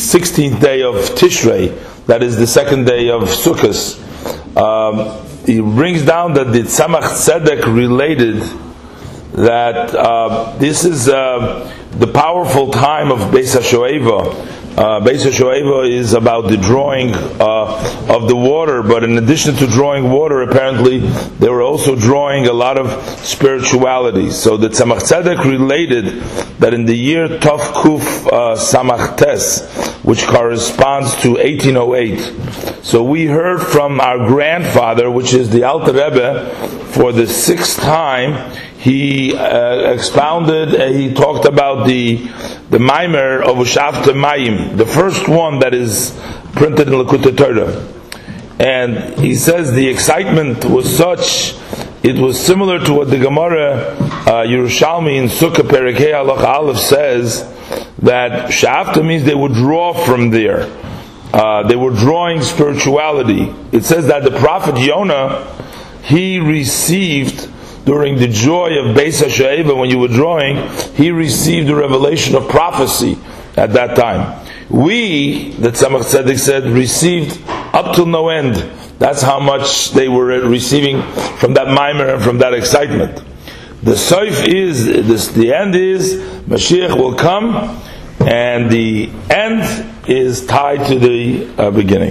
16th day of Tishrei, that is the second day of Sukkot, um, he brings down that the Tzemach Tzedek related that uh, this is uh, the powerful time of Beis HaShoeva. Uh, Beis HaShoeva is about the drawing uh, of the water, but in addition to drawing water, apparently they were also drawing a lot of spirituality. So the Tzemach Tzedek related that in the year Tov Kuf uh, Tes, which corresponds to 1808, so we heard from our grandfather, which is the Alter Rebbe, for the sixth time, he uh, expounded, uh, he talked about the the Maimer of Ushavtem Mayim, the first one that is printed in Likkutei Torah. And he says the excitement was such, it was similar to what the Gemara uh, Yerushalmi in Sukkah Perikei Halach Aleph says, that Shavta means they would draw from there. Uh, they were drawing spirituality. It says that the prophet Yonah, he received during the joy of Beis HaSha'eva, when you were drawing, he received the revelation of prophecy at that time. We, the Tzemach Tzedek said, received up till no end. That's how much they were receiving from that mimer and from that excitement. The soif is, this, the end is, Mashiach will come, and the end is tied to the uh, beginning.